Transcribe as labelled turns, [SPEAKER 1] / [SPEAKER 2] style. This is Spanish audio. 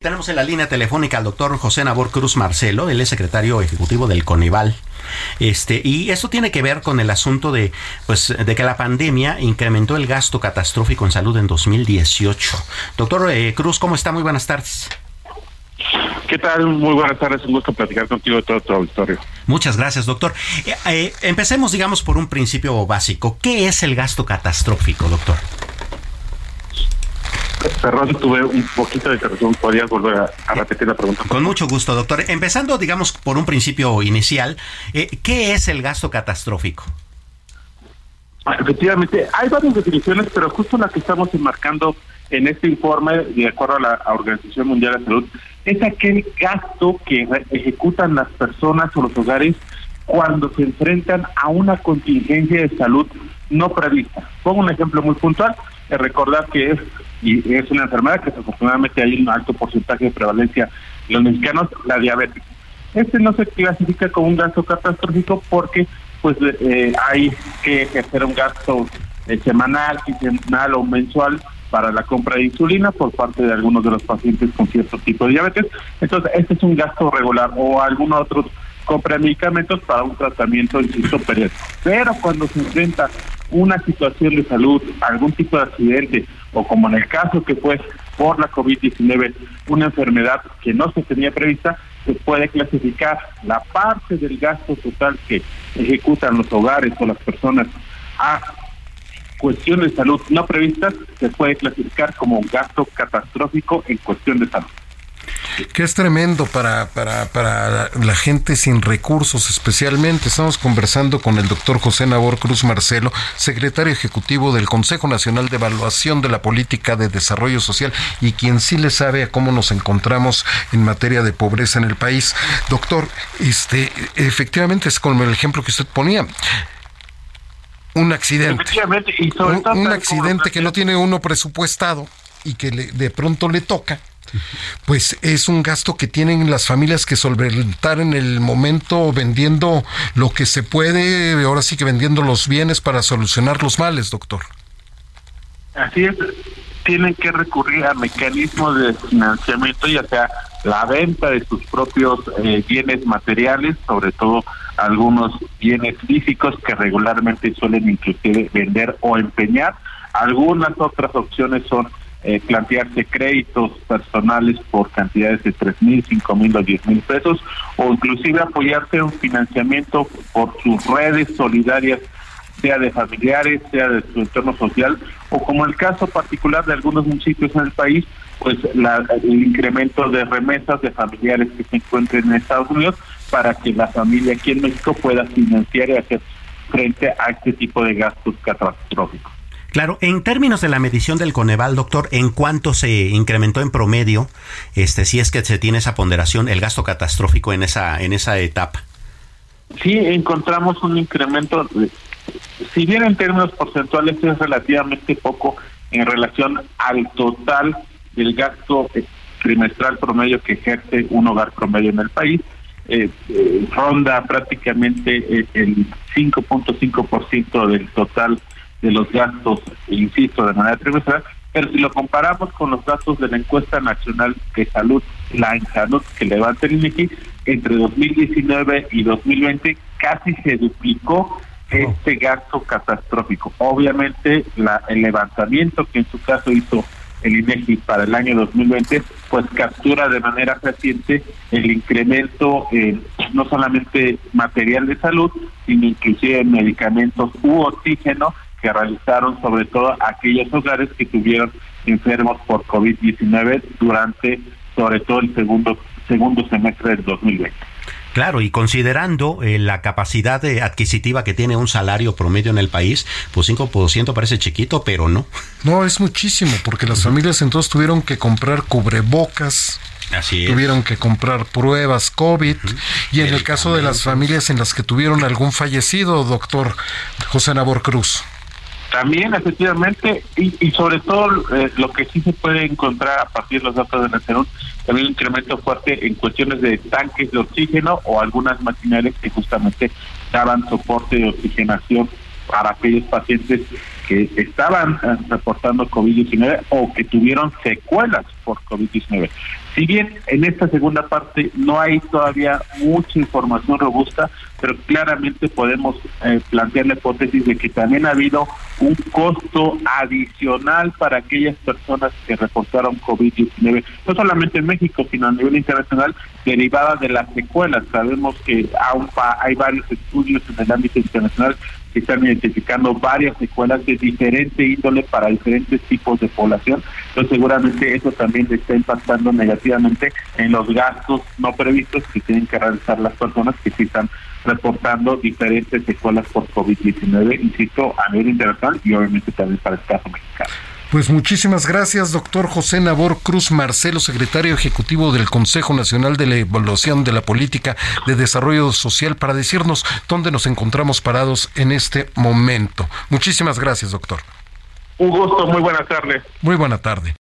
[SPEAKER 1] Tenemos en la línea telefónica al doctor José Nabor Cruz Marcelo, él es secretario ejecutivo del Coneval. Este, y esto tiene que ver con el asunto de, pues, de que la pandemia incrementó el gasto catastrófico en salud en 2018. Doctor eh, Cruz, ¿cómo está? Muy buenas tardes.
[SPEAKER 2] ¿Qué tal? Muy buenas tardes, un gusto platicar contigo de todo tu auditorio.
[SPEAKER 1] Muchas gracias, doctor. Eh, eh, empecemos, digamos, por un principio básico. ¿Qué es el gasto catastrófico, doctor?
[SPEAKER 2] Perdón, tuve un poquito de interrupción. ¿Podrías volver a, repetir la pregunta?
[SPEAKER 1] Con mucho gusto, doctor. Empezando, digamos, por un principio inicial, eh, ¿qué es el gasto catastrófico?
[SPEAKER 2] Ah, efectivamente, hay varias definiciones, pero justo la que estamos enmarcando en este informe, de acuerdo a la Organización Mundial de la Salud, es aquel gasto que ejecutan las personas o los hogares cuando se enfrentan a una contingencia de salud no prevista. Pongo un ejemplo muy puntual, recordar que es y es una enfermedad que desafortunadamente hay un alto porcentaje de prevalencia en los mexicanos, la diabetes. Este no se clasifica como un gasto catastrófico porque pues eh, hay que hacer un gasto eh, semanal, quincenal o mensual para la compra de insulina por parte de algunos de los pacientes con cierto tipo de diabetes. Entonces, este es un gasto regular o algún otro compra medicamentos para un tratamiento, insisto, periodo. Pero cuando se enfrenta una situación de salud, algún tipo de accidente, o como en el caso que fue por la COVID-19, una enfermedad que no se tenía prevista, se puede clasificar la parte del gasto total que ejecutan los hogares o las personas a cuestiones de salud no previstas, se puede clasificar como un gasto catastrófico en cuestión de salud
[SPEAKER 3] que es tremendo para, para, para la gente sin recursos especialmente. Estamos conversando con el doctor José Nabor Cruz Marcelo, secretario ejecutivo del Consejo Nacional de Evaluación de la Política de Desarrollo Social y quien sí le sabe a cómo nos encontramos en materia de pobreza en el país. Doctor, este, efectivamente es como el ejemplo que usted ponía un accidente. un, accidente que no tiene uno presupuestado y que de pronto le toca pues es un gasto que tienen las familias que solventar en el momento vendiendo lo que se puede, ahora sí que vendiendo los bienes para solucionar los males, doctor.
[SPEAKER 2] Así es, tienen que recurrir a mecanismos de financiamiento, ya sea la venta de sus propios eh, bienes materiales, sobre todo algunos bienes físicos que regularmente suelen inclusive vender o empeñar. Algunas otras opciones son eh, plantearse créditos personales por cantidades de tres mil, cinco mil o diez mil pesos, o inclusive apoyarse un financiamiento por sus redes solidarias, sea de familiares, sea de su entorno social, o como el caso particular de algunos municipios en el país, pues la, el incremento de remesas de familiares que se encuentren en Estados Unidos para que la familia aquí en México pueda financiar y hacer frente a este tipo de gastos catastróficos.
[SPEAKER 1] Claro, en términos de la medición del Coneval, doctor, ¿en cuánto se incrementó en promedio, este, si es que se tiene esa ponderación, el gasto catastrófico en esa, en esa etapa?
[SPEAKER 2] Sí, encontramos un incremento, si bien en términos porcentuales es relativamente poco en relación al total del gasto trimestral promedio que ejerce un hogar promedio en el país, eh, eh, ronda prácticamente el 5.5% del total de los gastos, insisto, de manera trimestral, pero si lo comparamos con los datos de la encuesta nacional de salud, la salud que levanta el INEGI, entre 2019 y 2020 casi se duplicó este gasto catastrófico. Obviamente, la, el levantamiento que en su caso hizo el INEGI para el año 2020, pues captura de manera reciente el incremento no solamente material de salud, sino inclusive medicamentos u oxígeno que realizaron sobre todo aquellos hogares que tuvieron enfermos por COVID-19 durante sobre todo el segundo segundo semestre del 2020.
[SPEAKER 1] Claro, y considerando eh, la capacidad adquisitiva que tiene un salario promedio en el país, pues 5% parece chiquito, pero no.
[SPEAKER 3] No, es muchísimo, porque las familias entonces tuvieron que comprar cubrebocas,
[SPEAKER 1] Así
[SPEAKER 3] tuvieron que comprar pruebas COVID y en el caso de las familias en las que tuvieron algún fallecido, doctor José Nabor Cruz.
[SPEAKER 2] También, efectivamente, y, sobre todo eh, lo que sí se puede encontrar a partir de los datos de la también un incremento fuerte en cuestiones de tanques de oxígeno o algunas maquinarias que justamente daban soporte de oxigenación para aquellos pacientes que estaban eh, reportando COVID-19 o que tuvieron secuelas por COVID-19. Si bien en esta segunda parte no hay todavía mucha información robusta, pero claramente podemos eh, plantear la hipótesis de que también ha habido un costo adicional para aquellas personas que reportaron COVID-19, no solamente en México, sino a nivel internacional, derivada de las secuelas. Sabemos que aún hay varios estudios en el ámbito internacional que están identificando varias secuelas de diferente índole para diferentes tipos de población. Entonces seguramente eso también está impactando negativamente en los gastos no previstos que tienen que realizar las personas que sí están reportando diferentes secuelas por COVID-19, insisto, a nivel internacional y obviamente también para el caso mexicano.
[SPEAKER 3] Pues muchísimas gracias, doctor José Nabor Cruz Marcelo, secretario ejecutivo del Consejo Nacional de la Evaluación de la Política de Desarrollo Social, para decirnos dónde nos encontramos parados en este momento. Muchísimas gracias, doctor.
[SPEAKER 2] Un gusto, muy buena tarde.
[SPEAKER 3] Muy buena tarde.